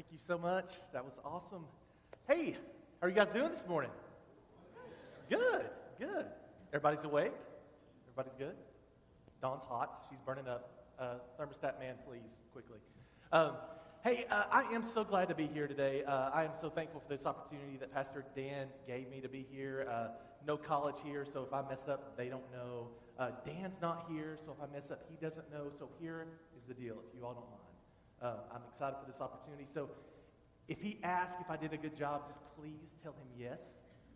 Thank you so much. That was awesome. Hey, how are you guys doing this morning? Good, good. Everybody's awake? Everybody's good? Dawn's hot. She's burning up. Uh, thermostat man, please, quickly. Um, hey, uh, I am so glad to be here today. Uh, I am so thankful for this opportunity that Pastor Dan gave me to be here. Uh, no college here, so if I mess up, they don't know. Uh, Dan's not here, so if I mess up, he doesn't know. So here is the deal, if you all don't mind. Uh, I'm excited for this opportunity. So if he asks if I did a good job, just please tell him yes.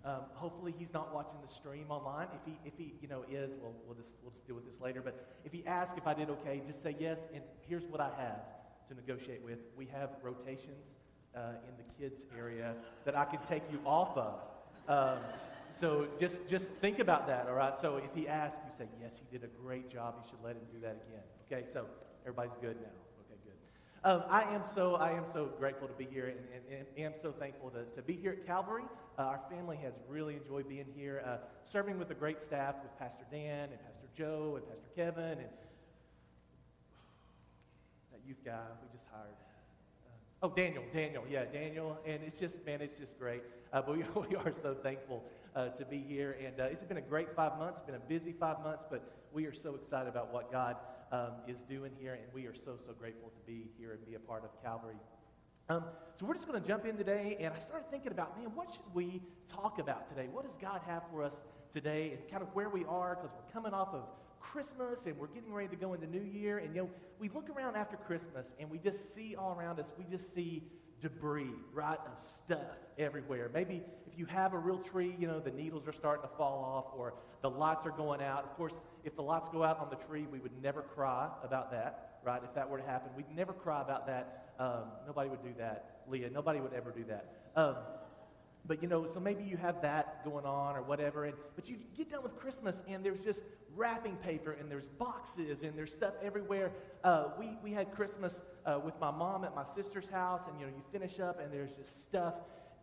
Um, hopefully he's not watching the stream online. If he, if he, you know, is, well, we'll just, we'll just deal with this later. But if he asks if I did okay, just say yes. And here's what I have to negotiate with. We have rotations uh, in the kids area that I can take you off of. Um, so just, just think about that, all right? So if he asks, you say, yes, he did a great job. You should let him do that again. Okay, so everybody's good now. Um, I am so I am so grateful to be here and, and, and am so thankful to, to be here at Calvary. Uh, our family has really enjoyed being here, uh, serving with a great staff with Pastor Dan and Pastor Joe and Pastor Kevin and that youth guy we just hired. Uh, oh, Daniel, Daniel, yeah, Daniel, and it's just man, it's just great. Uh, but we, we are so thankful uh, to be here, and uh, it's been a great five months. Been a busy five months, but we are so excited about what God um, is doing here, and we are so, so grateful to be here and be a part of Calvary. Um, so we're just going to jump in today, and I started thinking about, man, what should we talk about today? What does God have for us today, and kind of where we are, because we're coming off of Christmas and we're getting ready to go into New Year, and you know, we look around after Christmas and we just see all around us, we just see debris, right, of stuff everywhere. Maybe if you have a real tree, you know, the needles are starting to fall off or the lights are going out. Of course, if the lights go out on the tree, we would never cry about that, right? If that were to happen, we'd never cry about that. Um, nobody would do that, Leah. Nobody would ever do that. Um, but you know, so maybe you have that going on or whatever, and but you get done with Christmas and there's just wrapping paper and there's boxes and there's stuff everywhere. Uh, we we had Christmas uh, with my mom at my sister's house, and you know, you finish up and there's just stuff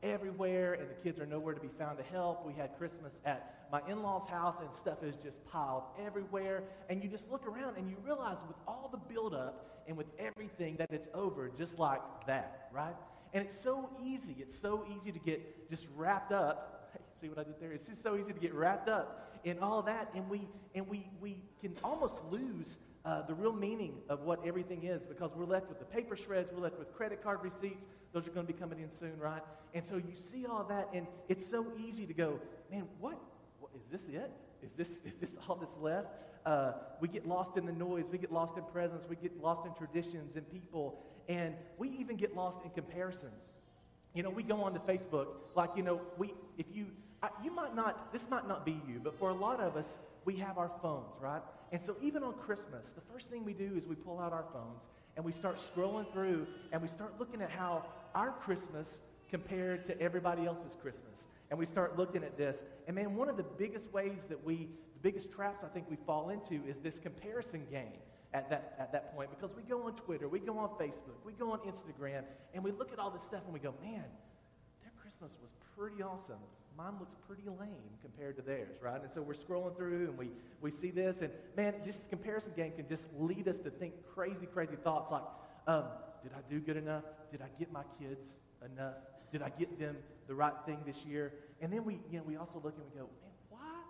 everywhere, and the kids are nowhere to be found to help. We had Christmas at my in law's house, and stuff is just piled everywhere. And you just look around and you realize with all the buildup and with everything that it's over just like that, right? And it's so easy. It's so easy to get just wrapped up. See what I did there? It's just so easy to get wrapped up in all that, and we and we we can almost lose uh, the real meaning of what everything is because we're left with the paper shreds, we're left with credit card receipts. Those are going to be coming in soon, right? And so you see all that, and it's so easy to go, man, what? what is this it? Is this, is this all that's left? Uh, we get lost in the noise. We get lost in presents. We get lost in traditions and people. And we even get lost in comparisons. You know, we go on to Facebook, like, you know, we, if you, I, you might not, this might not be you, but for a lot of us, we have our phones, right? And so even on Christmas, the first thing we do is we pull out our phones and we start scrolling through and we start looking at how our Christmas compared to everybody else's Christmas. And we start looking at this. And man, one of the biggest ways that we, the biggest traps I think we fall into is this comparison game at that, at that point because we go on Twitter, we go on Facebook, we go on Instagram, and we look at all this stuff and we go, man, their Christmas was pretty awesome mine looks pretty lame compared to theirs, right? And so we're scrolling through and we, we see this, and man, just comparison game can just lead us to think crazy, crazy thoughts like, um, did I do good enough? Did I get my kids enough? Did I get them the right thing this year? And then we, you know, we also look and we go, man, why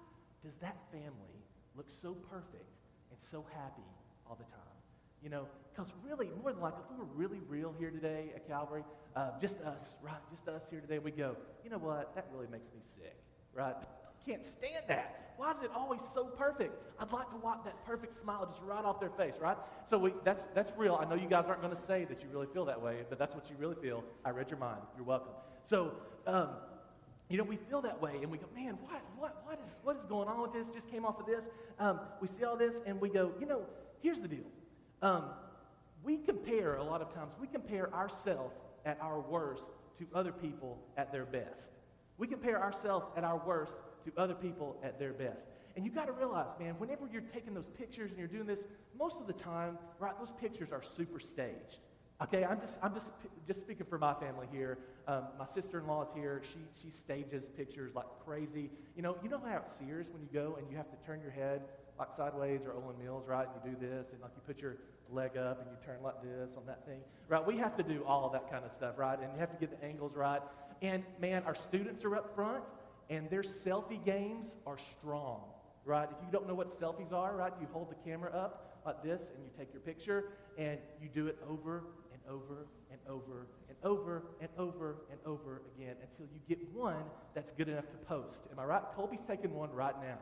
does that family look so perfect and so happy all the time? You know, because really, more than likely, if we were really real here today at Calvary, uh, just us, right? Just us here today, we go, you know what? That really makes me sick, right? Can't stand that. Why is it always so perfect? I'd like to watch that perfect smile just right off their face, right? So we, that's, that's real. I know you guys aren't going to say that you really feel that way, but that's what you really feel. I read your mind. You're welcome. So, um, you know, we feel that way, and we go, man, what, what, what, is, what is going on with this? Just came off of this. Um, we see all this, and we go, you know, here's the deal. Um, we compare, a lot of times, we compare ourselves at our worst to other people at their best. We compare ourselves at our worst to other people at their best. And you got to realize, man, whenever you're taking those pictures and you're doing this, most of the time, right, those pictures are super staged. Okay, I'm just, I'm just, just speaking for my family here. Um, my sister-in-law is here. She, she stages pictures like crazy. You know, you know how at Sears when you go and you have to turn your head like sideways or Olan Mills, right? And you do this and like you put your leg up and you turn like this on that thing, right? We have to do all that kind of stuff, right? And you have to get the angles right. And man, our students are up front, and their selfie games are strong, right? If you don't know what selfies are, right, you hold the camera up like this and you take your picture and you do it over and over and over and over and over and over again until you get one that's good enough to post. Am I right? Colby's taking one right now.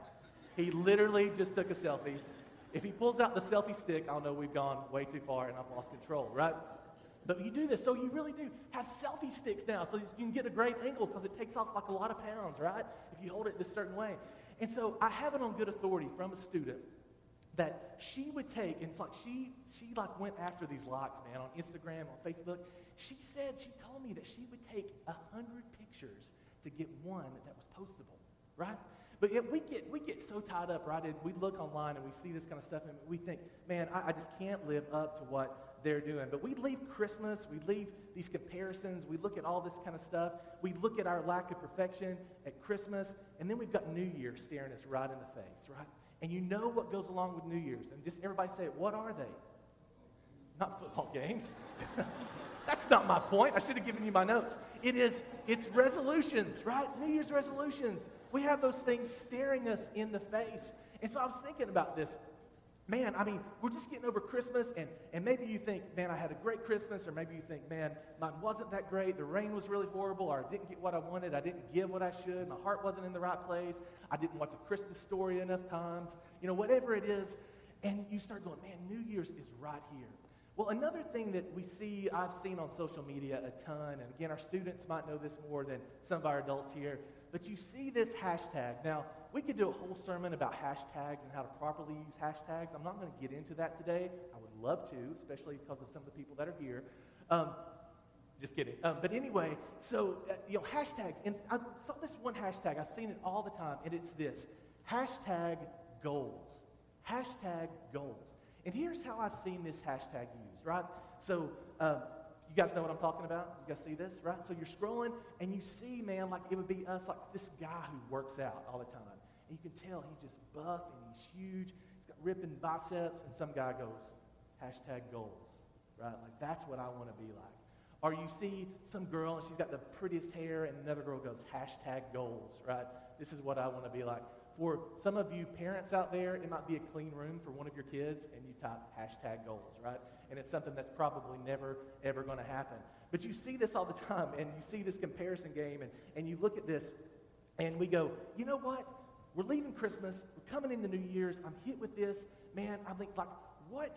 He literally just took a selfie. If he pulls out the selfie stick, I'll know we've gone way too far and I've lost control, right? But you do this, so you really do have selfie sticks now, so you can get a great angle because it takes off like a lot of pounds, right? If you hold it this certain way. And so I have it on good authority from a student that she would take, and it's like she she like went after these likes, man, on Instagram, on Facebook. She said, she told me that she would take a hundred pictures to get one that was postable, right? But yet we get we get so tied up, right? And we look online and we see this kind of stuff, and we think, man, I, I just can't live up to what they're doing. But we leave Christmas, we leave these comparisons, we look at all this kind of stuff, we look at our lack of perfection at Christmas, and then we've got New Year staring us right in the face, right? And you know what goes along with New Year's. And just everybody say it. What are they? Not football games. That's not my point. I should have given you my notes. It is, it's resolutions, right? New Year's resolutions. We have those things staring us in the face. And so I was thinking about this man, I mean, we're just getting over Christmas, and, and maybe you think, man, I had a great Christmas, or maybe you think, man, mine wasn't that great. The rain was really horrible, or I didn't get what I wanted. I didn't give what I should. My heart wasn't in the right place. I didn't watch a Christmas story enough times. You know, whatever it is. And you start going, man, New Year's is right here. Well, another thing that we see, I've seen on social media a ton, and again, our students might know this more than some of our adults here, but you see this hashtag. Now, we could do a whole sermon about hashtags and how to properly use hashtags. I'm not going to get into that today. I would love to, especially because of some of the people that are here. Um, just kidding. Um, but anyway, so, uh, you know, hashtag, and I saw this one hashtag. I've seen it all the time, and it's this hashtag goals. Hashtag goals. And here's how I've seen this hashtag used, right? So, um, you guys know what I'm talking about? You guys see this, right? So you're scrolling and you see, man, like it would be us, like this guy who works out all the time. And you can tell he's just buff and he's huge. He's got ripping biceps. And some guy goes, hashtag goals, right? Like that's what I want to be like. Or you see some girl and she's got the prettiest hair and another girl goes, hashtag goals, right? This is what I want to be like. For some of you parents out there, it might be a clean room for one of your kids and you type hashtag goals, right? And it's something that's probably never, ever going to happen. But you see this all the time, and you see this comparison game, and, and you look at this, and we go, you know what? We're leaving Christmas. We're coming into New Year's. I'm hit with this. Man, I think, like, what,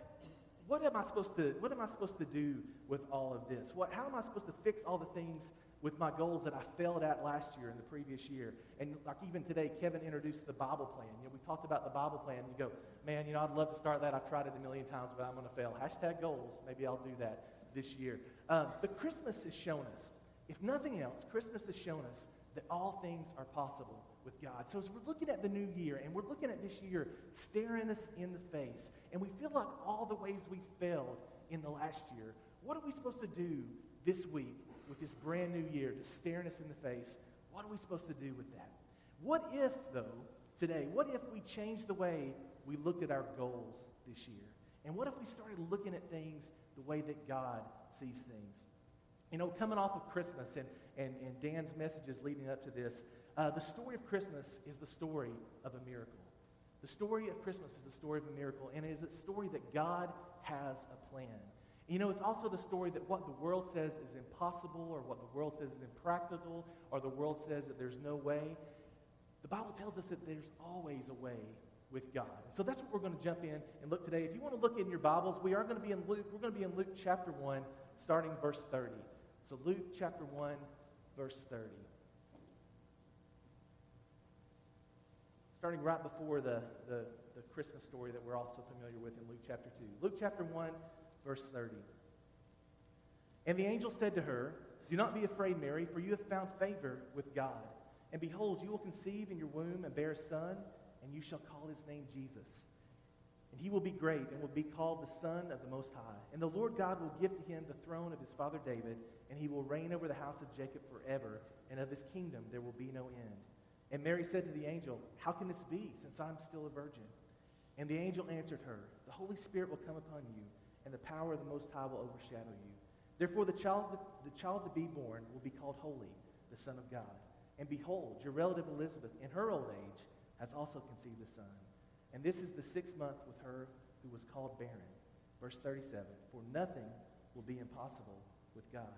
what am I supposed to, what am I supposed to do with all of this? What, how am I supposed to fix all the things with my goals that I failed at last year and the previous year. And like even today, Kevin introduced the Bible plan. You know, we talked about the Bible plan. And you go, man, you know, I'd love to start that. I've tried it a million times, but I'm going to fail. Hashtag goals. Maybe I'll do that this year. Um, but Christmas has shown us, if nothing else, Christmas has shown us that all things are possible with God. So as we're looking at the new year and we're looking at this year staring us in the face, and we feel like all the ways we failed in the last year, what are we supposed to do this week with this brand new year just staring us in the face, what are we supposed to do with that? What if, though, today, what if we change the way we looked at our goals this year? And what if we started looking at things the way that God sees things? You know, coming off of Christmas and, and, and Dan's messages leading up to this, uh, the story of Christmas is the story of a miracle. The story of Christmas is the story of a miracle, and it is a story that God has a plan. You know, it's also the story that what the world says is impossible or what the world says is impractical or the world says that there's no way. The Bible tells us that there's always a way with God. So that's what we're going to jump in and look today. If you want to look in your Bibles, we are going to be in Luke. We're going to be in Luke chapter 1, starting verse 30. So Luke chapter 1, verse 30. Starting right before the, the, the Christmas story that we're also familiar with in Luke chapter 2. Luke chapter 1, verse 30. And the angel said to her, Do not be afraid, Mary, for you have found favor with God. And behold, you will conceive in your womb and bear a son, and you shall call his name Jesus. And he will be great and will be called the Son of the Most High. And the Lord God will give to him the throne of his father David, and he will reign over the house of Jacob forever, and of his kingdom there will be no end. And Mary said to the angel, How can this be, since I'm still a virgin? And the angel answered her, The Holy Spirit will come upon you and the power of the Most High will overshadow you. Therefore, the child, the child to be born will be called Holy, the Son of God. And behold, your relative Elizabeth, in her old age, has also conceived a son. And this is the sixth month with her who was called barren. Verse 37, for nothing will be impossible with God.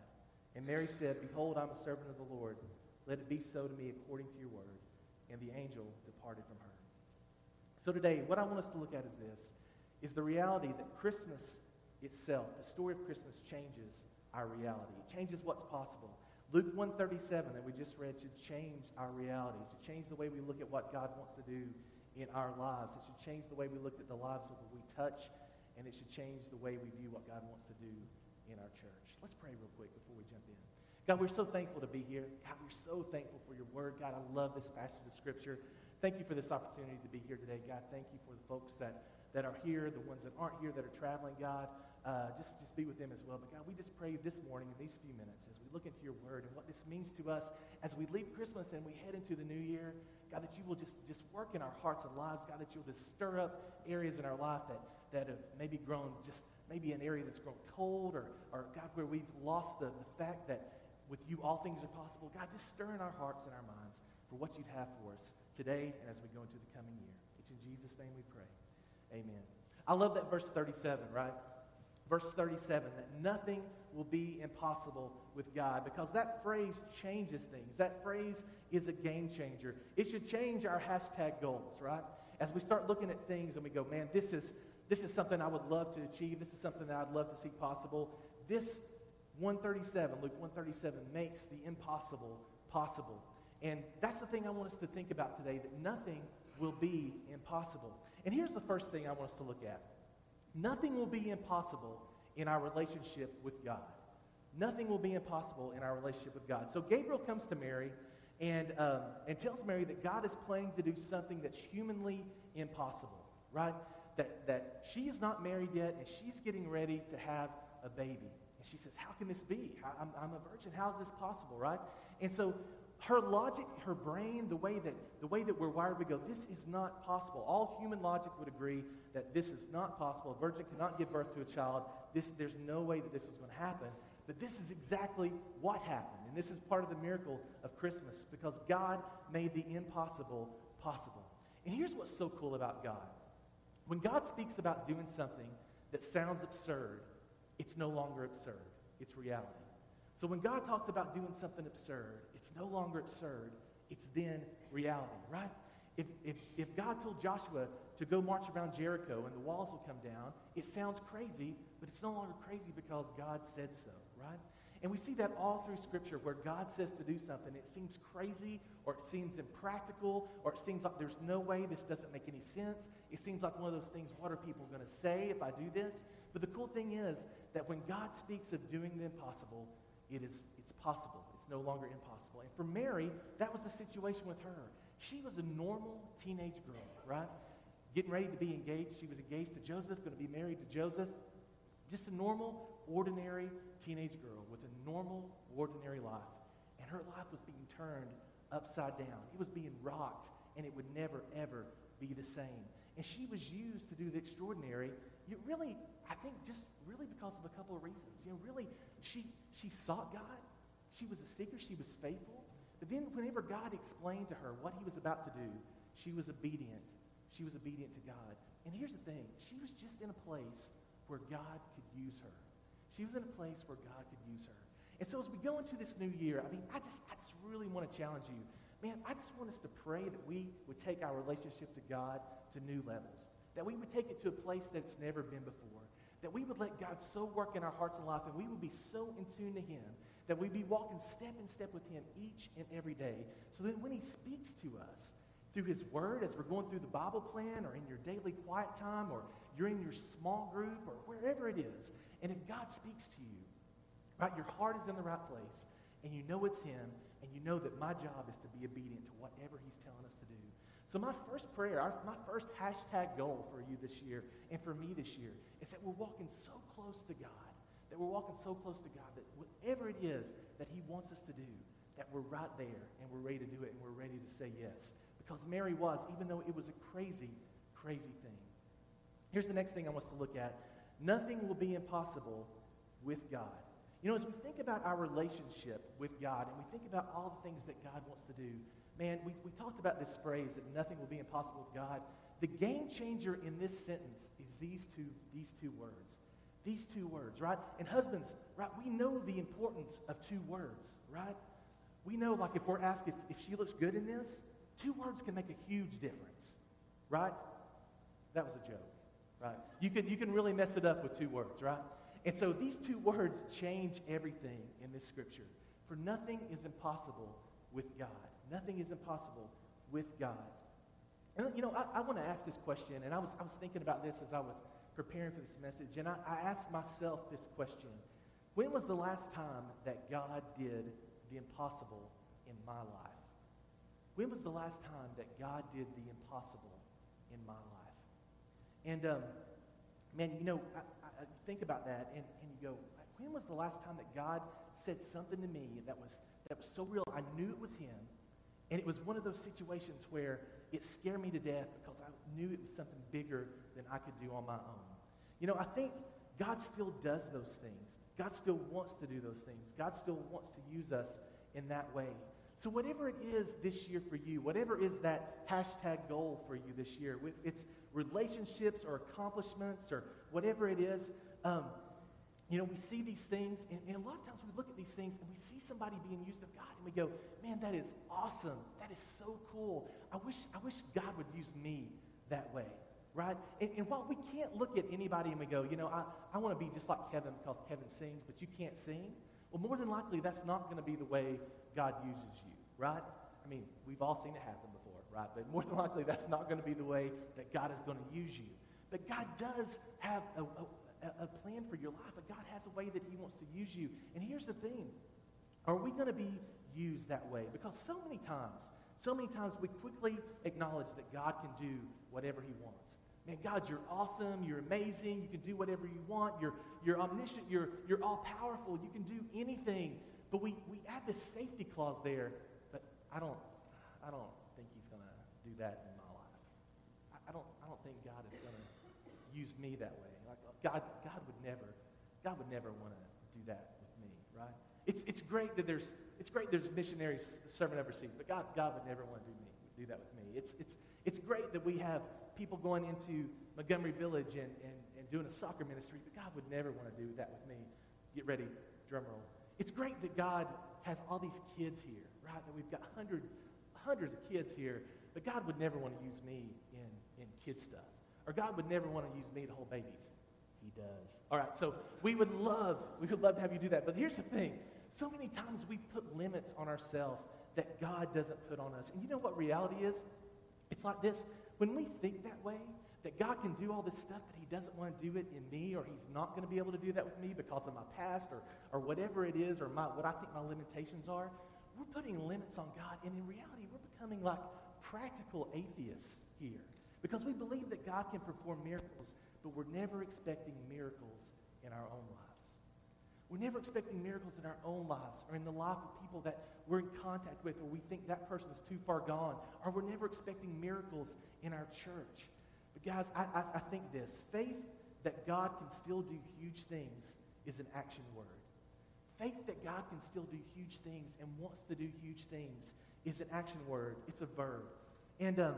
And Mary said, Behold, I'm a servant of the Lord. Let it be so to me according to your word. And the angel departed from her. So today, what I want us to look at is this, is the reality that Christmas itself, the story of Christmas changes our reality. It changes what's possible. Luke 137 that we just read should change our reality. It should change the way we look at what God wants to do in our lives. It should change the way we look at the lives of what we touch, and it should change the way we view what God wants to do in our church. Let's pray real quick before we jump in. God, we're so thankful to be here. God, we're so thankful for your word. God, I love this passage of Scripture. Thank you for this opportunity to be here today. God, thank you for the folks that, that are here, the ones that aren't here that are traveling, God uh, just, just be with them as well. But God, we just pray this morning in these few minutes as we look into your word and what this means to us as we leave Christmas and we head into the new year. God, that you will just, just work in our hearts and lives. God, that you'll just stir up areas in our life that, that have maybe grown just maybe an area that's grown cold or, or God, where we've lost the, the fact that with you all things are possible. God, just stir in our hearts and our minds for what you'd have for us today and as we go into the coming year. It's in Jesus' name we pray. Amen. I love that verse 37, right? Verse 37, that nothing will be impossible with God because that phrase changes things. That phrase is a game changer. It should change our hashtag goals, right? As we start looking at things and we go, man, this is, this is something I would love to achieve. This is something that I'd love to see possible. This 137, Luke 137, makes the impossible possible. And that's the thing I want us to think about today, that nothing will be impossible. And here's the first thing I want us to look at. Nothing will be impossible in our relationship with God. Nothing will be impossible in our relationship with God. So Gabriel comes to Mary and, um, and tells Mary that God is planning to do something that's humanly impossible, right? That, that she is not married yet and she's getting ready to have a baby. And she says, How can this be? I'm, I'm a virgin. How is this possible, right? And so her logic, her brain, the way that the way that we're wired, we go, this is not possible. All human logic would agree that this is not possible. A virgin cannot give birth to a child. This, there's no way that this was going to happen. But this is exactly what happened. And this is part of the miracle of Christmas because God made the impossible possible. And here's what's so cool about God. When God speaks about doing something that sounds absurd, it's no longer absurd. It's reality. So when God talks about doing something absurd, it's no longer absurd. It's then reality, right? If, if, if God told Joshua to go march around Jericho and the walls will come down, it sounds crazy, but it's no longer crazy because God said so, right? And we see that all through Scripture where God says to do something. It seems crazy or it seems impractical or it seems like there's no way this doesn't make any sense. It seems like one of those things, what are people going to say if I do this? But the cool thing is that when God speaks of doing the impossible, it is, it's possible. It's no longer impossible. And for Mary, that was the situation with her. She was a normal teenage girl, right? Getting ready to be engaged. She was engaged to Joseph, going to be married to Joseph. Just a normal, ordinary teenage girl with a normal, ordinary life. And her life was being turned upside down. It was being rocked, and it would never, ever be the same. And she was used to do the extraordinary. You really, I think, just really because of a couple of reasons. You know, really, she, she sought God. She was a seeker. She was faithful. But then whenever God explained to her what he was about to do, she was obedient. She was obedient to God. And here's the thing. She was just in a place where God could use her. She was in a place where God could use her. And so as we go into this new year, I mean, I just, I just really want to challenge you. Man, I just want us to pray that we would take our relationship to God to new levels. That we would take it to a place that it's never been before. That we would let God so work in our hearts and life and we would be so in tune to him that we'd be walking step in step with him each and every day. So that when he speaks to us through his word, as we're going through the Bible plan or in your daily quiet time or you're in your small group or wherever it is, and if God speaks to you, right, your heart is in the right place and you know it's him and you know that my job is to be obedient to whatever he's telling us to do. So my first prayer, our, my first hashtag goal for you this year and for me this year is that we're walking so close to God that we're walking so close to God that whatever it is that he wants us to do, that we're right there and we're ready to do it and we're ready to say yes. Because Mary was, even though it was a crazy, crazy thing. Here's the next thing I want us to look at. Nothing will be impossible with God. You know, as we think about our relationship with God and we think about all the things that God wants to do, man, we, we talked about this phrase that nothing will be impossible with God. The game changer in this sentence is these two, these two words. These two words, right? And husbands, right, we know the importance of two words, right? We know, like, if we're asked if, if she looks good in this, two words can make a huge difference, right? That was a joke, right? You can, you can really mess it up with two words, right? And so these two words change everything in this scripture. For nothing is impossible with God. Nothing is impossible with God. And, you know, I, I want to ask this question, and I was, I was thinking about this as I was preparing for this message, and I, I asked myself this question. When was the last time that God did the impossible in my life? When was the last time that God did the impossible in my life? And, um, man, you know, I, I think about that, and, and you go, when was the last time that God said something to me that was, that was so real? I knew it was Him, and it was one of those situations where it scared me to death because I knew it was something bigger than I could do on my own. You know, I think God still does those things. God still wants to do those things. God still wants to use us in that way. So whatever it is this year for you, whatever is that hashtag goal for you this year, it's relationships or accomplishments or whatever it is, um, you know, we see these things, and, and, a lot of times we look at these things and we see somebody being used of God, and we go, man, that is awesome. That is so cool. I wish, I wish God would use me that way, right? And, and while we can't look at anybody and we go, you know, I, I want to be just like Kevin because Kevin sings, but you can't sing, well, more than likely that's not going to be the way God uses you, right? I mean, we've all seen it happen before, right? But more than likely that's not going to be the way that God is going to use you. But God does have a, a, a plan for your life, but God has a way that he wants to use you. And here's the thing. Are we going to be used that way? Because so many times, so many times we quickly acknowledge that God can do whatever he wants. Man, God, you're awesome. You're amazing. You can do whatever you want. You're, you're omniscient. You're, you're all powerful. You can do anything. But we, we add this safety clause there. But I don't, I don't think he's going to do that in my life. I, I, don't, I don't think God is going to use me that way. Like uh, God, God would never, God would never want to do that with me, right? It's, it's great that there's, it's great there's missionaries serving overseas, but God, God would never want to do me, do that with me. It's, it's, it's great that we have people going into Montgomery Village and, and, and doing a soccer ministry, but God would never want to do that with me. Get ready, drum roll. It's great that God has all these kids here, right? That we've got hundreds, hundreds of kids here, but God would never want to use me in, in kid stuff. Or God would never want to use me to hold babies. He does. All right, so we would love, we would love to have you do that. But here's the thing. So many times we put limits on ourselves that God doesn't put on us. And you know what reality is? It's like this. When we think that way, that God can do all this stuff, but he doesn't want to do it in me, or he's not going to be able to do that with me because of my past, or, or whatever it is, or my, what I think my limitations are, we're putting limits on God. And in reality, we're becoming like practical atheists here. Because we believe that God can perform miracles, but we're never expecting miracles in our own lives. We're never expecting miracles in our own lives or in the life of people that we're in contact with or we think that person is too far gone. Or we're never expecting miracles in our church. But guys, I, I, I think this. Faith that God can still do huge things is an action word. Faith that God can still do huge things and wants to do huge things is an action word. It's a verb. And um,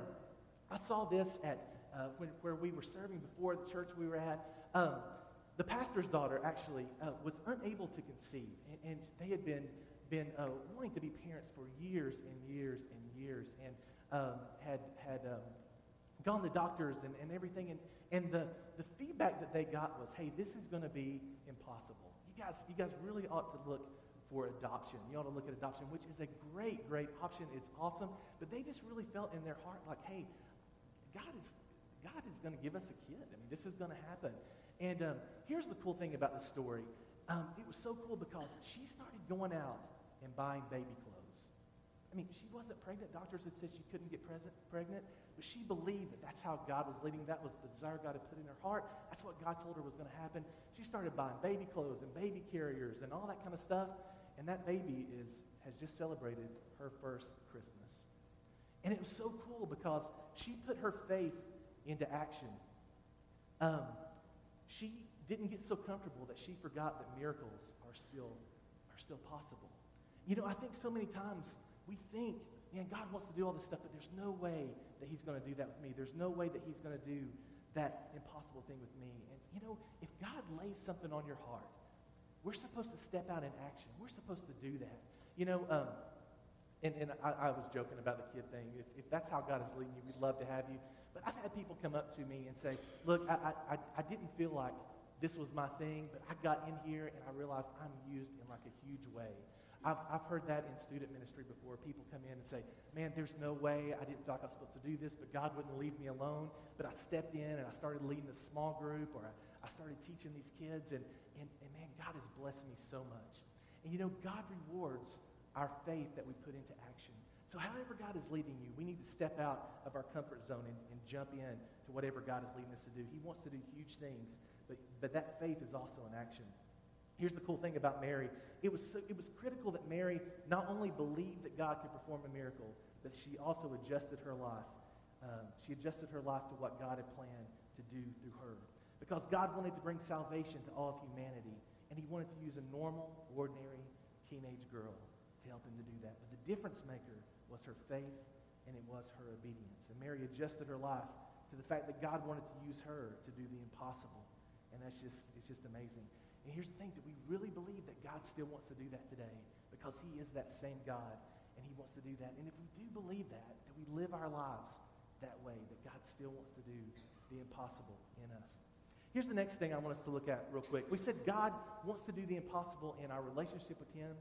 I saw this at uh, when, where we were serving before the church we were at. Um, the pastor's daughter actually uh, was unable to conceive, and, and they had been been uh, wanting to be parents for years and years and years, and um, had had um, gone to doctors and, and everything, and and the the feedback that they got was, hey, this is going to be impossible. You guys, you guys really ought to look for adoption. You ought to look at adoption, which is a great, great option. It's awesome, but they just really felt in their heart like, hey, God is God is going to give us a kid. I mean, this is going to happen. And um, here's the cool thing about the story. Um, it was so cool because she started going out and buying baby clothes. I mean, she wasn't pregnant. Doctors had said she couldn't get present, pregnant, but she believed that that's how God was leading. That was the desire God had put in her heart. That's what God told her was going to happen. She started buying baby clothes and baby carriers and all that kind of stuff. And that baby is, has just celebrated her first Christmas. And it was so cool because she put her faith into action. Um, she didn't get so comfortable that she forgot that miracles are still, are still possible. You know, I think so many times we think, man, God wants to do all this stuff, but there's no way that he's going to do that with me. There's no way that he's going to do that impossible thing with me. And, you know, if God lays something on your heart, we're supposed to step out in action. We're supposed to do that. You know, um, and, and I, I, was joking about the kid thing. If, if that's how God is leading you, we'd love to have you. But I've had people come up to me and say, look, I, I, I didn't feel like this was my thing, but I got in here and I realized I'm used in like a huge way. I've, I've heard that in student ministry before. People come in and say, man, there's no way. I didn't feel like I was supposed to do this, but God wouldn't leave me alone. But I stepped in and I started leading a small group or I, I started teaching these kids. And, and, and man, God has blessed me so much. And you know, God rewards our faith that we put into action. So however God is leading you, we need to step out of our comfort zone and, and jump in to whatever God is leading us to do. He wants to do huge things, but, but that faith is also an action. Here's the cool thing about Mary. It was, so, it was critical that Mary not only believed that God could perform a miracle, but she also adjusted her life. Um, she adjusted her life to what God had planned to do through her. Because God wanted to bring salvation to all of humanity, and he wanted to use a normal, ordinary teenage girl to help him to do that. But the difference maker was her faith, and it was her obedience. And Mary adjusted her life to the fact that God wanted to use her to do the impossible. And that's just, it's just amazing. And here's the thing, do we really believe that God still wants to do that today? Because he is that same God, and he wants to do that. And if we do believe that, that we live our lives that way, that God still wants to do the impossible in us. Here's the next thing I want us to look at real quick. We said God wants to do the impossible in our relationship with him.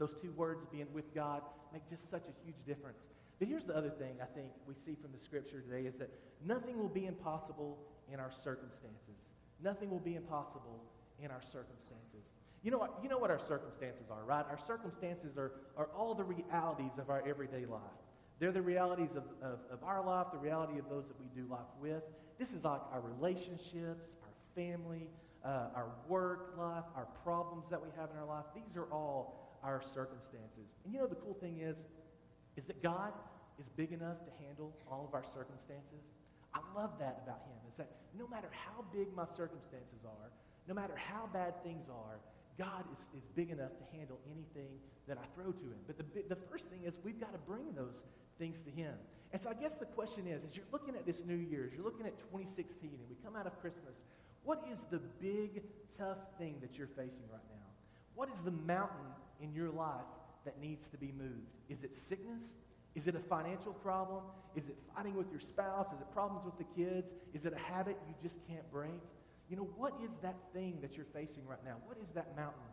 Those two words, being with God, make just such a huge difference. But here's the other thing I think we see from the scripture today is that nothing will be impossible in our circumstances. Nothing will be impossible in our circumstances. You know, what, you know what our circumstances are, right? Our circumstances are, are all the realities of our everyday life. They're the realities of, of, of our life, the reality of those that we do life with. This is like our relationships, our family, uh, our work life, our problems that we have in our life. These are all our circumstances. And you know the cool thing is, is that God is big enough to handle all of our circumstances. I love that about him, is that no matter how big my circumstances are, no matter how bad things are, God is, is big enough to handle anything that I throw to him. But the, the first thing is we've got to bring those things to him. And so I guess the question is, as you're looking at this new year, as you're looking at 2016, and we come out of Christmas, what is the big, tough thing that you're facing right now? What is the mountain in your life that needs to be moved? Is it sickness? Is it a financial problem? Is it fighting with your spouse? Is it problems with the kids? Is it a habit you just can't break? You know, what is that thing that you're facing right now? What is that mountain?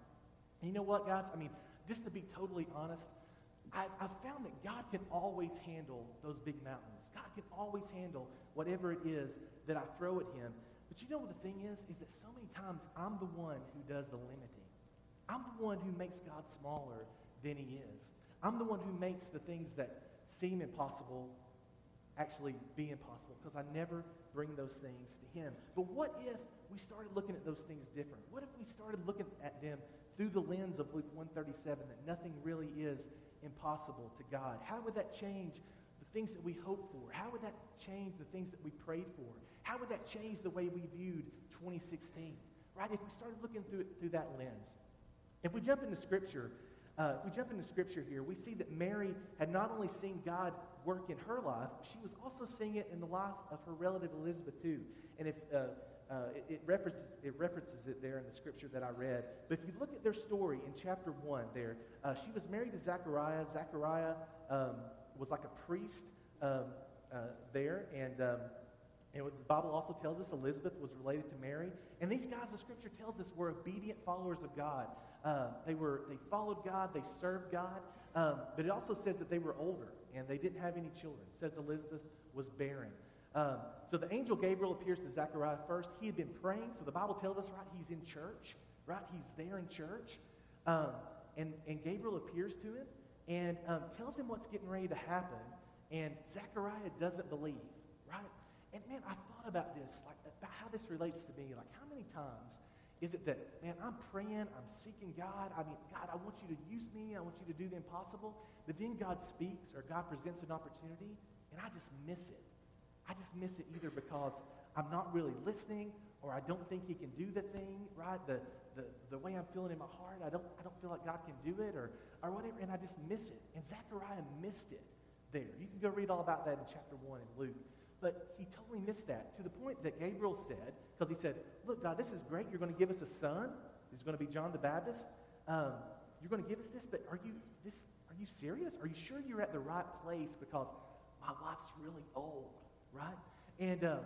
And you know what, guys? I mean, just to be totally honest, I, I've found that God can always handle those big mountains. God can always handle whatever it is that I throw at him. But you know what the thing is? Is that so many times I'm the one who does the limiting. I'm the one who makes God smaller than he is. I'm the one who makes the things that seem impossible actually be impossible because I never bring those things to him. But what if we started looking at those things different? What if we started looking at them through the lens of Luke 137, that nothing really is impossible to God? How would that change the things that we hope for? How would that change the things that we prayed for? How would that change the way we viewed 2016? Right? If we started looking through it through that lens. If we jump into Scripture, uh, if we jump into Scripture here, we see that Mary had not only seen God work in her life, she was also seeing it in the life of her relative Elizabeth too. And if uh, uh, it, it, references, it references it there in the scripture that I read. But if you look at their story in chapter 1 there, uh, she was married to Zachariah. Zachariah um, was like a priest um, uh, there. And, um, and the Bible also tells us Elizabeth was related to Mary. And these guys, the scripture tells us, were obedient followers of God. Uh, they, were, they followed God. They served God. Um, but it also says that they were older and they didn't have any children. It says Elizabeth was barren. Um, so the angel Gabriel appears to Zechariah first. He had been praying, so the Bible tells us, right, he's in church, right? He's there in church. Um, and, and Gabriel appears to him and um, tells him what's getting ready to happen. And Zechariah doesn't believe, right? And man, I thought about this, like about how this relates to me. Like, how many times is it that, man, I'm praying, I'm seeking God. I mean, God, I want you to use me. I want you to do the impossible. But then God speaks or God presents an opportunity, and I just miss it. I just miss it either because I'm not really listening, or I don't think he can do the thing, right? The, the, the way I'm feeling in my heart, I don't, I don't feel like God can do it, or, or whatever, and I just miss it. And Zechariah missed it there. You can go read all about that in chapter 1 in Luke. But he totally missed that to the point that Gabriel said, because he said, Look, God, this is great. You're going to give us a son. He's going to be John the Baptist. Um, you're going to give us this, but are you this? Are you serious? Are you sure you're at the right place? Because my wife's really old, right? And um,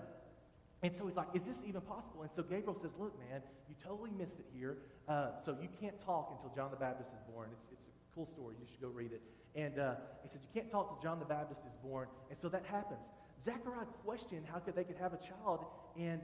and so he's like, is this even possible? And so Gabriel says, look, man, you totally missed it here. Uh, so you can't talk until John the Baptist is born. It's, it's a cool story. You should go read it. And uh, he said, you can't talk till John the Baptist is born. And so that happens. Zechariah questioned how could they could have a child, and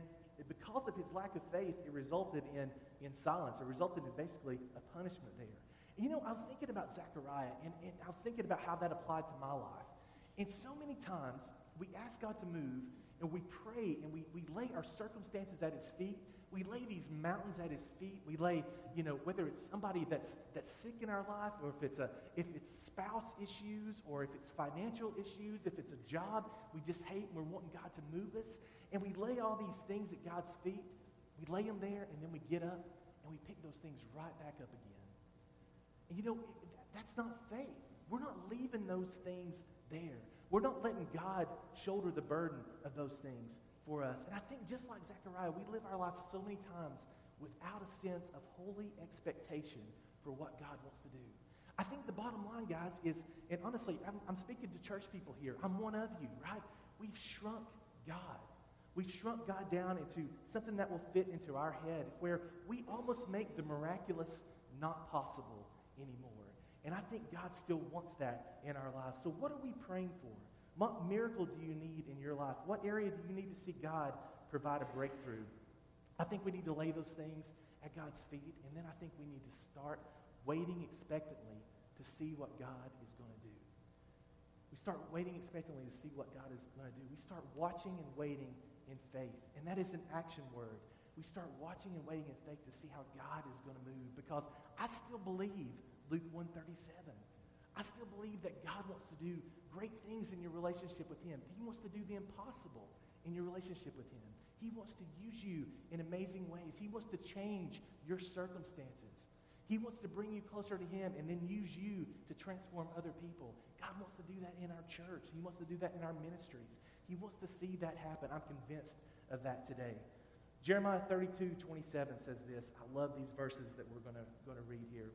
because of his lack of faith, it resulted in, in silence. It resulted in basically a punishment there. And you know, I was thinking about Zechariah, and, and I was thinking about how that applied to my life. And so many times, we ask God to move, and we pray, and we, we lay our circumstances at his feet, we lay these mountains at his feet. We lay, you know, whether it's somebody that's, that's sick in our life or if it's, a, if it's spouse issues or if it's financial issues, if it's a job we just hate and we're wanting God to move us. And we lay all these things at God's feet. We lay them there and then we get up and we pick those things right back up again. And you know, that's not faith. We're not leaving those things there. We're not letting God shoulder the burden of those things for us. And I think just like Zechariah, we live our life so many times without a sense of holy expectation for what God wants to do. I think the bottom line, guys, is, and honestly, I'm, I'm speaking to church people here. I'm one of you, right? We've shrunk God. We've shrunk God down into something that will fit into our head where we almost make the miraculous not possible anymore. And I think God still wants that in our lives. So what are we praying for? What miracle do you need in your life? What area do you need to see God provide a breakthrough? I think we need to lay those things at God's feet, and then I think we need to start waiting expectantly to see what God is going to do. We start waiting expectantly to see what God is going to do. We start watching and waiting in faith, and that is an action word. We start watching and waiting in faith to see how God is going to move because I still believe Luke 137. I still believe that God wants to do great things in your relationship with him. He wants to do the impossible in your relationship with him. He wants to use you in amazing ways. He wants to change your circumstances. He wants to bring you closer to him and then use you to transform other people. God wants to do that in our church. He wants to do that in our ministries. He wants to see that happen. I'm convinced of that today. Jeremiah 32, 27 says this. I love these verses that we're going to read here.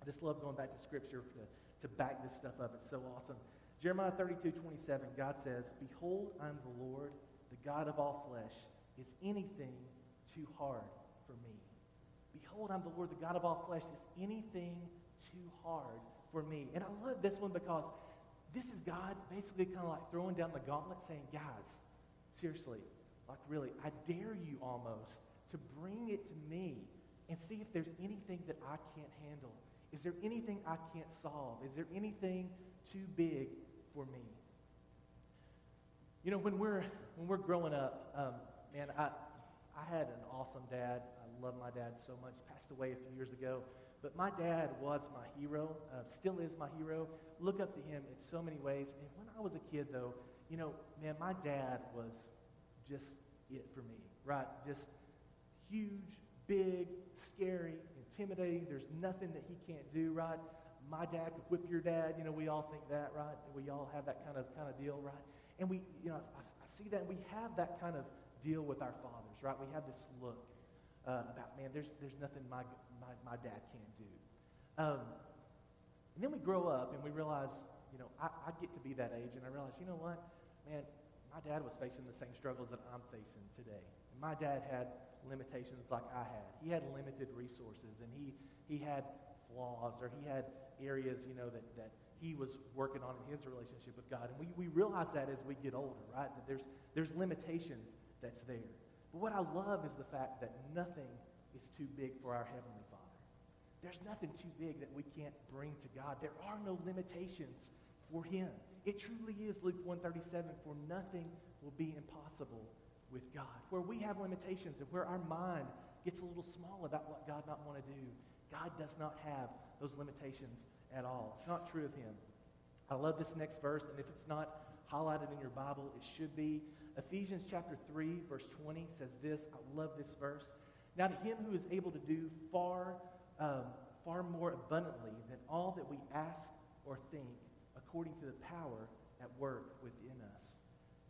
I just love going back to Scripture to, to back this stuff up. It's so awesome. Jeremiah 32, 27, God says, Behold, I'm the Lord, the God of all flesh. Is anything too hard for me? Behold, I'm the Lord, the God of all flesh. Is anything too hard for me? And I love this one because this is God basically kind of like throwing down the gauntlet saying, guys, seriously, like really, I dare you almost to bring it to me and see if there's anything that I can't handle. Is there anything I can't solve? Is there anything too big for me? You know, when we're when we're growing up, um, man, I I had an awesome dad. I love my dad so much. Passed away a few years ago, but my dad was my hero. Uh, still is my hero. Look up to him in so many ways. And when I was a kid, though, you know, man, my dad was just it for me, right? Just huge, big, scary, intimidating. There's nothing that he can't do, right? My dad could whip your dad. You know, we all think that, right? We all have that kind of kind of deal, right? And we, you know, I, I see that. We have that kind of deal with our fathers, right? We have this look uh, about, man, there's there's nothing my my, my dad can't do. Um, and then we grow up and we realize, you know, I, I get to be that age, and I realize, you know what, man, my dad was facing the same struggles that I'm facing today. My dad had limitations like I had. He had limited resources, and he, he had flaws, or he had areas, you know, that, that he was working on in his relationship with God. And we, we realize that as we get older, right? That there's, there's limitations that's there. But what I love is the fact that nothing is too big for our Heavenly Father. There's nothing too big that we can't bring to God. There are no limitations for him. It truly is Luke 137, for nothing will be impossible with God. Where we have limitations and where our mind gets a little small about what God not want to do, God does not have those limitations at all. It's not true of him. I love this next verse, and if it's not highlighted in your Bible, it should be. Ephesians chapter 3, verse 20 says this. I love this verse. Now to him who is able to do far, um, far more abundantly than all that we ask or think, according to the power at work within us.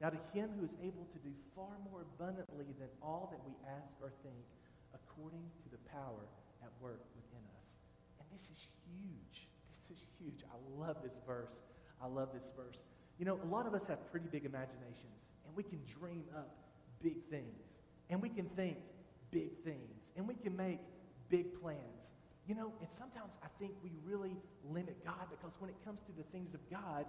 Now to him who is able to do far more abundantly than all that we ask or think, according to the power at work within us. And this is huge. This is huge. I love this verse. I love this verse. You know, a lot of us have pretty big imaginations, and we can dream up big things, and we can think big things, and we can make big plans. You know, and sometimes I think we really limit God because when it comes to the things of God,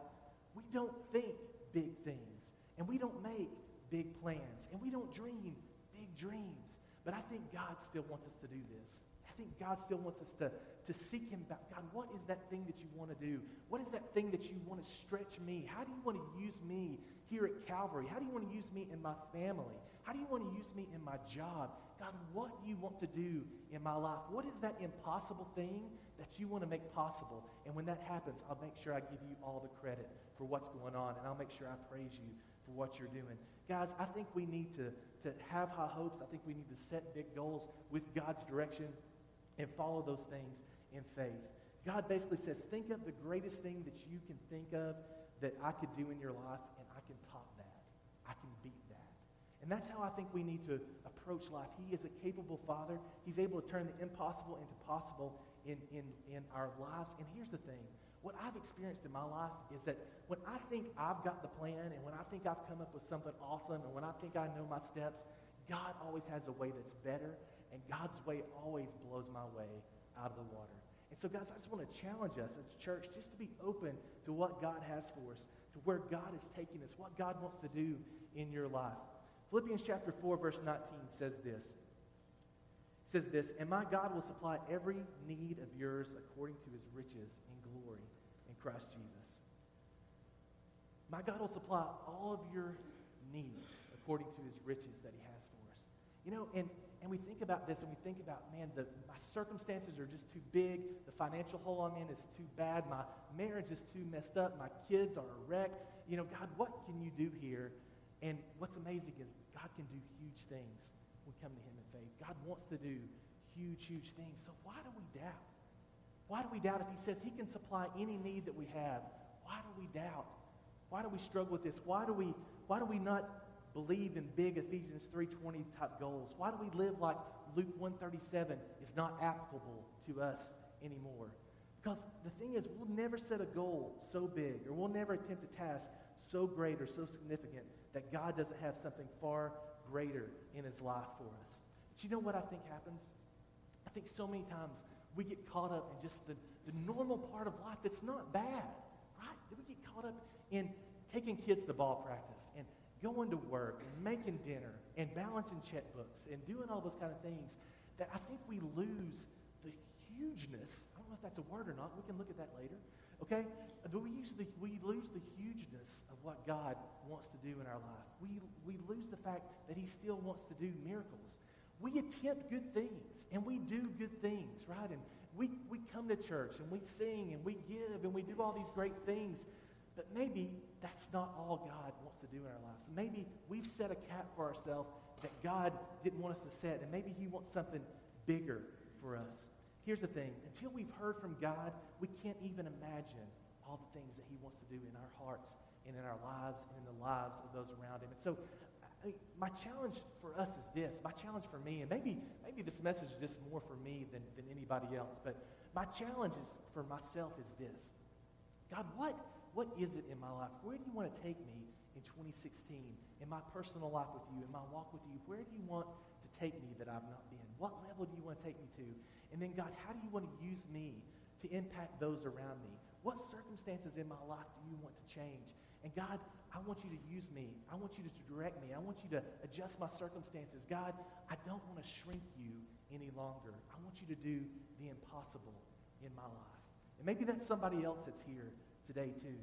we don't think big things, and we don't make big plans, and we don't dream big dreams. But I think God still wants us to do this. I think God still wants us to, to seek him back. God, what is that thing that you want to do? What is that thing that you want to stretch me? How do you want to use me here at Calvary? How do you want to use me in my family? How do you want to use me in my job? God, what do you want to do in my life? What is that impossible thing that you want to make possible? And when that happens, I'll make sure I give you all the credit for what's going on, and I'll make sure I praise you for what you're doing. Guys, I think we need to, to have high hopes. I think we need to set big goals with God's direction and follow those things in faith. God basically says, think of the greatest thing that you can think of that I could do in your life, and I can top that. I can beat that. And that's how I think we need to approach life. He is a capable father. He's able to turn the impossible into possible in, in, in our lives. And here's the thing. What I've experienced in my life is that when I think I've got the plan and when I think I've come up with something awesome and when I think I know my steps, God always has a way that's better and God's way always blows my way out of the water. And so, guys, I just want to challenge us as a church just to be open to what God has for us, to where God is taking us, what God wants to do in your life. Philippians chapter 4, verse 19 says this. It says this, And my God will supply every need of yours according to his riches in glory in Christ Jesus. My God will supply all of your needs according to his riches that he has for us. You know, and and we think about this and we think about, man, the, my circumstances are just too big. The financial hole I'm in is too bad. My marriage is too messed up. My kids are a wreck. You know, God, what can you do here? And what's amazing is God can do huge things when we come to him in faith. God wants to do huge, huge things. So why do we doubt? Why do we doubt if he says he can supply any need that we have? Why do we doubt? Why do we struggle with this? Why do we, why do we not believe in big Ephesians 3.20 type goals? Why do we live like Luke 137 is not applicable to us anymore? Because the thing is, we'll never set a goal so big, or we'll never attempt a task so great or so significant that God doesn't have something far greater in his life for us. But you know what I think happens? I think so many times we get caught up in just the, the normal part of life that's not bad, right? We get caught up in taking kids to ball practice and going to work and making dinner and balancing checkbooks and doing all those kind of things that I think we lose the hugeness. I don't know if that's a word or not. We can look at that later. Okay? Do we, usually, we lose the hugeness of what God wants to do in our life. We, we lose the fact that he still wants to do miracles. We attempt good things, and we do good things, right? And we, we come to church, and we sing, and we give, and we do all these great things. But maybe that's not all God wants to do in our lives. Maybe we've set a cap for ourselves that God didn't want us to set, and maybe he wants something bigger for us. Here's the thing. Until we've heard from God, we can't even imagine all the things that he wants to do in our hearts and in our lives and in the lives of those around him. And so I, my challenge for us is this. My challenge for me, and maybe, maybe this message is just more for me than, than anybody else, but my challenge is for myself is this. God, what what is it in my life? Where do you want to take me in 2016 in my personal life with you, in my walk with you? Where do you want to take me that I've not been? What level do you want to take me to? And then, God, how do you want to use me to impact those around me? What circumstances in my life do you want to change? And God, I want you to use me. I want you to direct me. I want you to adjust my circumstances. God, I don't want to shrink you any longer. I want you to do the impossible in my life. And maybe that's somebody else that's here today too.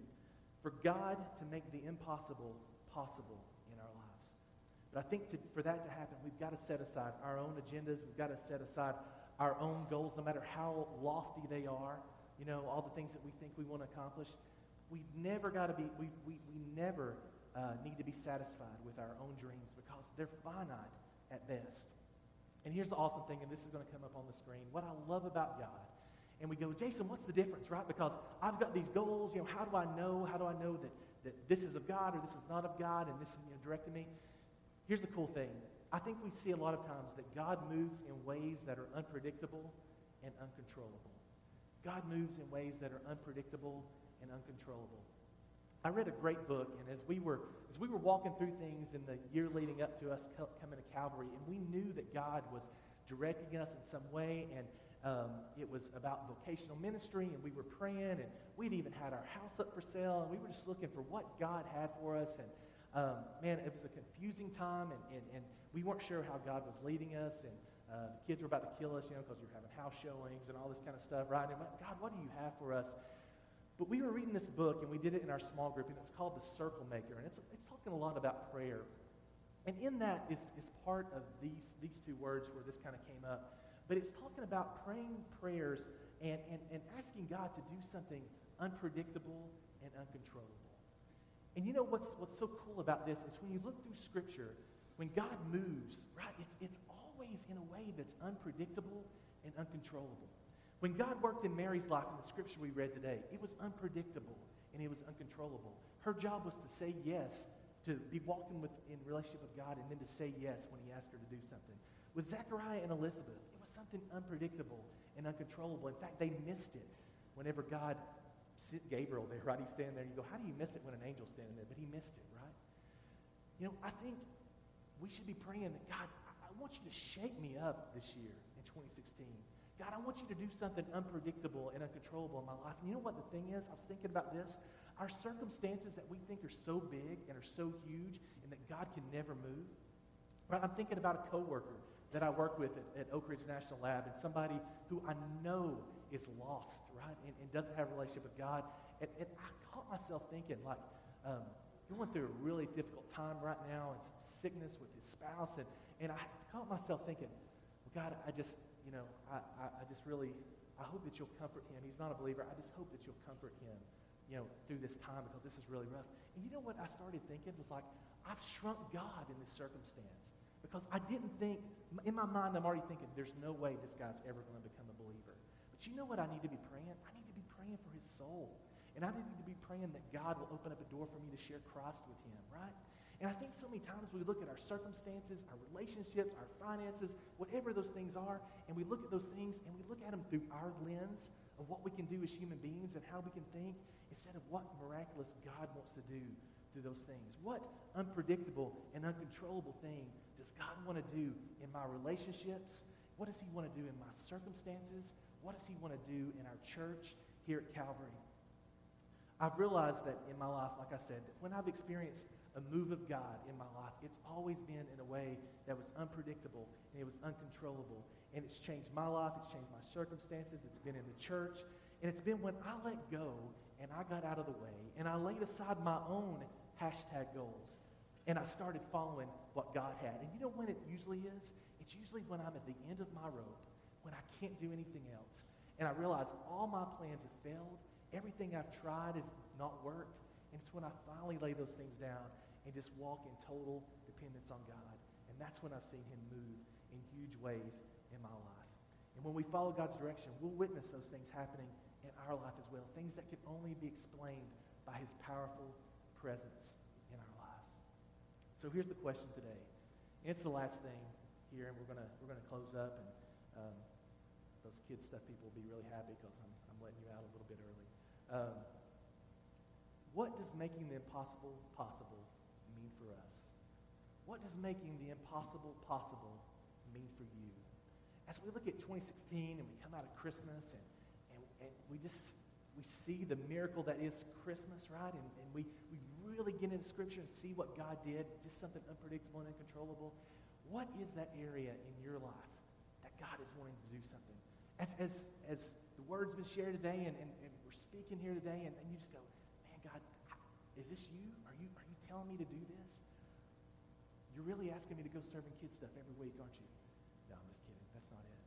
For God to make the impossible possible in our lives. But I think to, for that to happen, we've got to set aside our own agendas. We've got to set aside our own goals, no matter how lofty they are. You know, all the things that we think we want to accomplish. We've never got to be, we, we, we never uh, need to be satisfied with our own dreams because they're finite at best. And here's the awesome thing, and this is going to come up on the screen. What I love about God, and we go, Jason, what's the difference, right? Because I've got these goals. You know, how do I know? How do I know that, that this is of God or this is not of God, and this is you know, directing me? Here's the cool thing. I think we see a lot of times that God moves in ways that are unpredictable and uncontrollable. God moves in ways that are unpredictable and uncontrollable. I read a great book, and as we were as we were walking through things in the year leading up to us coming to Calvary, and we knew that God was directing us in some way, and um, it was about vocational ministry, and we were praying, and we'd even had our house up for sale, and we were just looking for what God had for us, and um, man, it was a confusing time, and, and, and we weren't sure how God was leading us, and uh, the kids were about to kill us, you know, because we were having house showings and all this kind of stuff, right? And God, what do you have for us? But we were reading this book, and we did it in our small group, and it's called The Circle Maker. And it's, it's talking a lot about prayer. And in that is, is part of these, these two words where this kind of came up. But it's talking about praying prayers and, and, and asking God to do something unpredictable and uncontrollable. And you know what's, what's so cool about this is when you look through Scripture, when God moves, right, it's, it's always in a way that's unpredictable and uncontrollable. When God worked in Mary's life in the scripture we read today, it was unpredictable and it was uncontrollable. Her job was to say yes, to be walking with, in relationship with God, and then to say yes when he asked her to do something. With Zechariah and Elizabeth, it was something unpredictable and uncontrollable. In fact, they missed it whenever God Gabriel there, right? He's standing there, you go, how do you miss it when an angel's standing there? But he missed it, right? You know, I think we should be praying that, God, I want you to shake me up this year in 2016. God, I want you to do something unpredictable and uncontrollable in my life. And you know what the thing is? I was thinking about this. Our circumstances that we think are so big and are so huge and that God can never move. Right? I'm thinking about a coworker that I work with at, at Oak Ridge National Lab and somebody who I know is lost, right, and, and doesn't have a relationship with God. And, and I caught myself thinking, like, um, going through a really difficult time right now and some sickness with his spouse. And, and I caught myself thinking, well, God, I just, you know, I, I, I just really, I hope that you'll comfort him. He's not a believer. I just hope that you'll comfort him, you know, through this time because this is really rough. And you know what I started thinking was like, I've shrunk God in this circumstance because I didn't think, in my mind, I'm already thinking, there's no way this guy's ever going to become a. But you know what I need to be praying? I need to be praying for his soul. And I need to be praying that God will open up a door for me to share Christ with him, right? And I think so many times we look at our circumstances, our relationships, our finances, whatever those things are, and we look at those things and we look at them through our lens of what we can do as human beings and how we can think instead of what miraculous God wants to do through those things. What unpredictable and uncontrollable thing does God want to do in my relationships? What does he want to do in my circumstances? What does he want to do in our church here at Calvary? I've realized that in my life, like I said, that when I've experienced a move of God in my life. It's always been in a way that was unpredictable and it was uncontrollable. And it's changed my life. It's changed my circumstances. It's been in the church. And it's been when I let go and I got out of the way and I laid aside my own hashtag goals and I started following what God had. And you know when it usually is? It's usually when I'm at the end of my rope, when I can't do anything else. And I realize all my plans have failed. Everything I've tried has not worked. And it's when I finally lay those things down and just walk in total dependence on God. And that's when I've seen him move in huge ways in my life. And when we follow God's direction, we'll witness those things happening in our life as well. Things that can only be explained by his powerful presence in our lives. So here's the question today. And it's the last thing here, and we're going we're gonna close up. And um, those kids stuff people will be really happy because I'm, I'm letting you out a little bit early. Um, what does making the impossible possible mean for us? What does making the impossible possible mean for you? As we look at 2016 and we come out of Christmas and, and, and we just we see the miracle that is Christmas, right? And, and we, we really get into Scripture and see what God did, just something unpredictable and uncontrollable. What is that area in your life that God is wanting to do something? As, as, as the word's been shared today and, and, and we're speaking here today, and, and you just go, man, God, is this you? Are you, are you telling me to do this? You're really asking me to go serving kids stuff every week, aren't you? No, I'm just kidding. That's not it.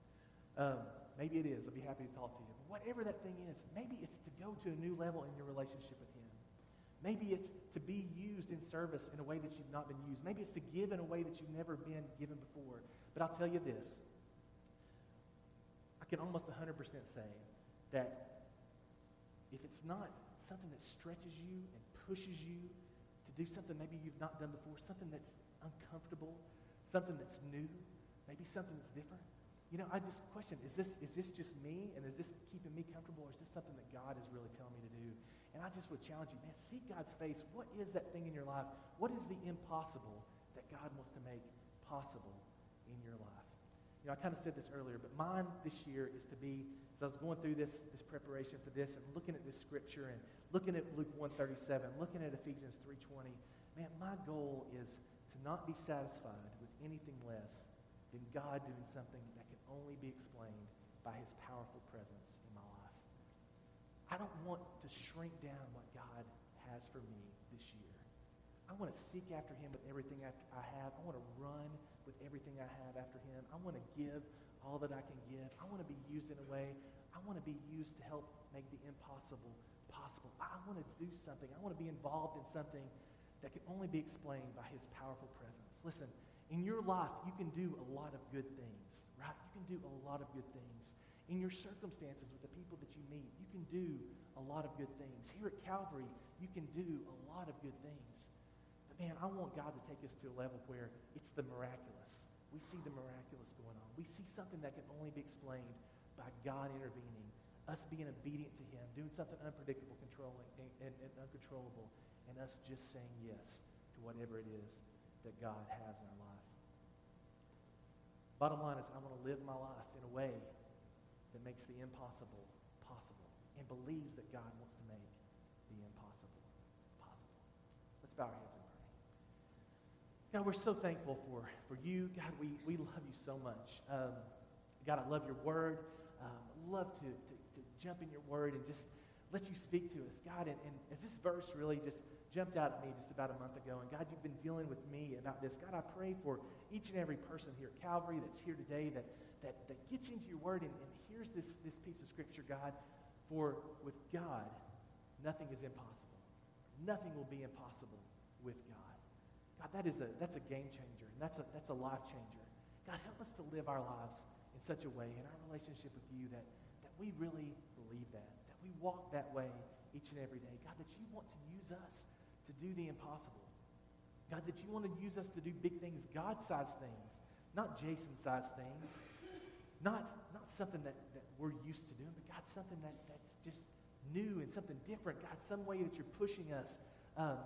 Um, maybe it is. I'll be happy to talk to you. But whatever that thing is, maybe it's to go to a new level in your relationship with him. Maybe it's to be used in service in a way that you've not been used. Maybe it's to give in a way that you've never been given before. But I'll tell you this. Can almost 100% say that if it's not something that stretches you and pushes you to do something maybe you've not done before, something that's uncomfortable, something that's new, maybe something that's different, you know, I just question, is this, is this just me and is this keeping me comfortable or is this something that God is really telling me to do? And I just would challenge you, man, seek God's face. What is that thing in your life? What is the impossible that God wants to make possible in your life? You know, I kind of said this earlier, but mine this year is to be, as I was going through this, this preparation for this and looking at this scripture and looking at Luke 137, looking at Ephesians 3.20, man, my goal is to not be satisfied with anything less than God doing something that can only be explained by his powerful presence in my life. I don't want to shrink down what God has for me this year. I want to seek after him with everything I have. I want to run with everything I have after him. I want to give all that I can give. I want to be used in a way. I want to be used to help make the impossible possible. I want to do something. I want to be involved in something that can only be explained by his powerful presence. Listen, in your life, you can do a lot of good things, right? You can do a lot of good things. In your circumstances with the people that you meet, you can do a lot of good things. Here at Calvary, you can do a lot of good things. Man, I want God to take us to a level where it's the miraculous. We see the miraculous going on. We see something that can only be explained by God intervening, us being obedient to him, doing something unpredictable, controlling, and, and, and uncontrollable, and us just saying yes to whatever it is that God has in our life. Bottom line is, I want to live my life in a way that makes the impossible possible and believes that God wants to make the impossible possible. Let's bow our heads. God, we're so thankful for, for you. God, we, we love you so much. Um, God, I love your word. Um, love to, to, to jump in your word and just let you speak to us. God, and, and as this verse really just jumped out at me just about a month ago. And God, you've been dealing with me about this. God, I pray for each and every person here at Calvary that's here today that, that, that gets into your word and, and hears this, this piece of scripture, God. For with God, nothing is impossible. Nothing will be impossible with God. God, that is a, that's a game changer, and that's a, that's a life changer. God, help us to live our lives in such a way in our relationship with you that, that we really believe that, that we walk that way each and every day. God, that you want to use us to do the impossible. God, that you want to use us to do big things, God-sized things, not Jason-sized things, not, not something that, that we're used to doing, but God, something that, that's just new and something different. God, some way that you're pushing us. Um,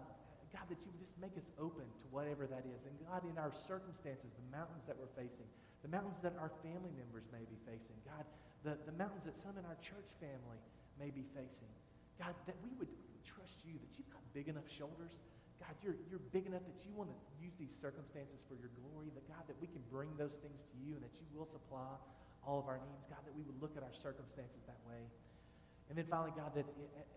God, that you would just make us open to whatever that is. And God, in our circumstances, the mountains that we're facing, the mountains that our family members may be facing, God, the, the mountains that some in our church family may be facing, God, that we would trust you, that you've got big enough shoulders. God, you're, you're big enough that you want to use these circumstances for your glory. That, God, that we can bring those things to you and that you will supply all of our needs. God, that we would look at our circumstances that way. And then finally, God, that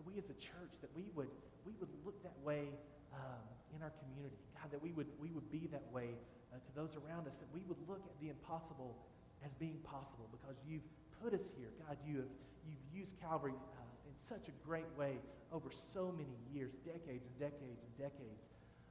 we as a church, that we would, we would look that way um, in our community. God, that we would, we would be that way uh, to those around us, that we would look at the impossible as being possible because you've put us here. God, you have, you've used Calvary uh, such a great way over so many years, decades and decades and decades,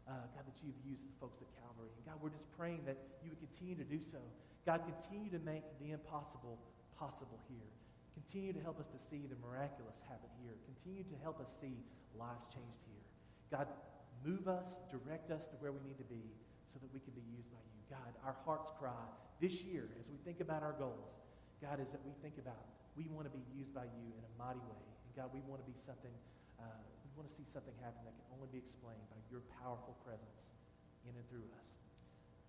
uh, God, that you've used the folks at Calvary. And God, we're just praying that you would continue to do so. God, continue to make the impossible possible here. Continue to help us to see the miraculous happen here. Continue to help us see lives changed here. God, move us, direct us to where we need to be so that we can be used by you. God, our heart's cry this year as we think about our goals, God, is that we think about we want to be used by you in a mighty way. And God, we want to be something, uh, we want to see something happen that can only be explained by your powerful presence in and through us.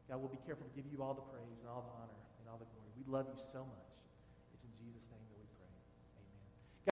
God, we'll be careful to give you all the praise and all the honor and all the glory. We love you so much.